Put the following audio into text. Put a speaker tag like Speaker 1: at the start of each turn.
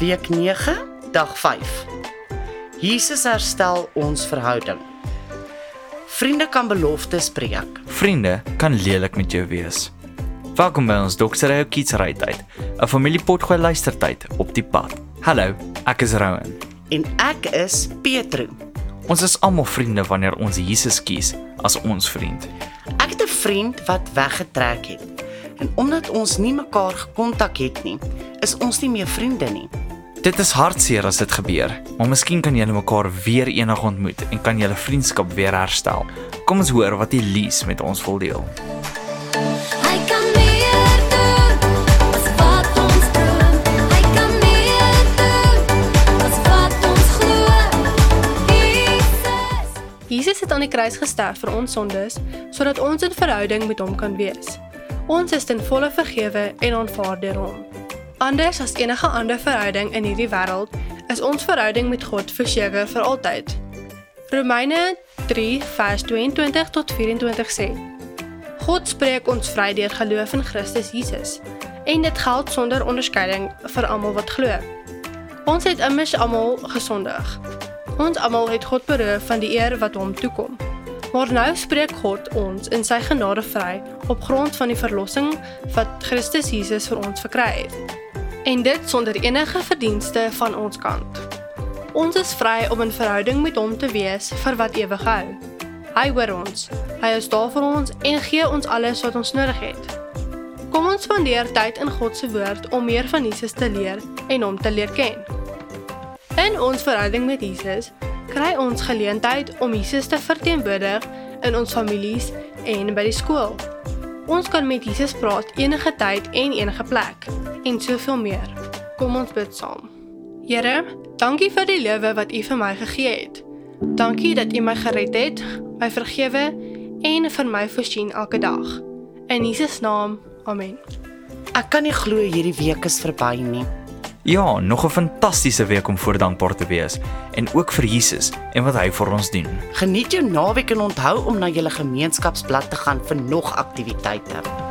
Speaker 1: Week 9, dag 5. Jesus herstel ons verhouding. Vriende kan beloftes breek.
Speaker 2: Vriende kan lelik met jou wees. Welkom by ons Dr. Hou Kids Ry tyd, 'n familiepotgooi luistertyd op die pad. Hallo, ek is Rowan.
Speaker 1: En ek is Petro.
Speaker 2: Ons is almal vriende wanneer ons Jesus kies as ons vriend.
Speaker 1: Ek het 'n vriend wat weggetrek het. En omdat ons nie mekaar gekontak het nie, is ons nie meer vriende nie.
Speaker 2: Dit is hartseer as dit gebeur, maar miskien kan julle mekaar weer eendag ontmoet en kan julle vriendskap weer herstel. Kom ons hoor wat Elise met ons wil deel.
Speaker 3: Jesus het aan die kruis gesterf vir ons sondes sodat ons in verhouding met hom kan wees. Ons is ten volle vergewe en aanvaar deur hom. Anders as enige ander verhouding in hierdie wêreld, is ons verhouding met God verseker vir altyd. Romeine 3 vers 22 tot 24 sê: God spreek ons vry deur geloof in Christus Jesus. En dit geld sonder onderskeiding vir almal wat glo. Ons het immers almal gesondig. Ons almal het God beroof van die eer wat hom toekom. Maar nou spreek God ons in sy genade vry op grond van die verlossing wat Christus Jesus vir ons verkry het. En dit sonder enige verdienste van ons kant. Ons is vry om in verhouding met hom te wees vir wat ewig hou. Hy hoor ons. Hy is daar vir ons en gee ons alles wat ons nodig het. Kom ons spandeer tyd in God se woord om meer van Jesus te leer en hom te leer ken. In ons verhouding met Jesus kry ons geleentheid om Jesus te verteenwoordig in ons families en by die skool. Ons kan met Jesus praat enige tyd en enige plek en soveel meer. Kom ons bid saam. Here, dankie vir die lewe wat U vir my gegee het. Dankie dat U my gered het, my vergewe en vir my voorsien elke dag. In Jesus naam. Amen.
Speaker 1: Ek kan nie glo hierdie week is verby nie.
Speaker 2: Ja, nog 'n fantastiese week om voor dankbaar te wees en ook vir Jesus en wat hy vir ons doen.
Speaker 1: Geniet jou naweek en onthou om na julle gemeenskapsblad te gaan vir nog aktiwiteite.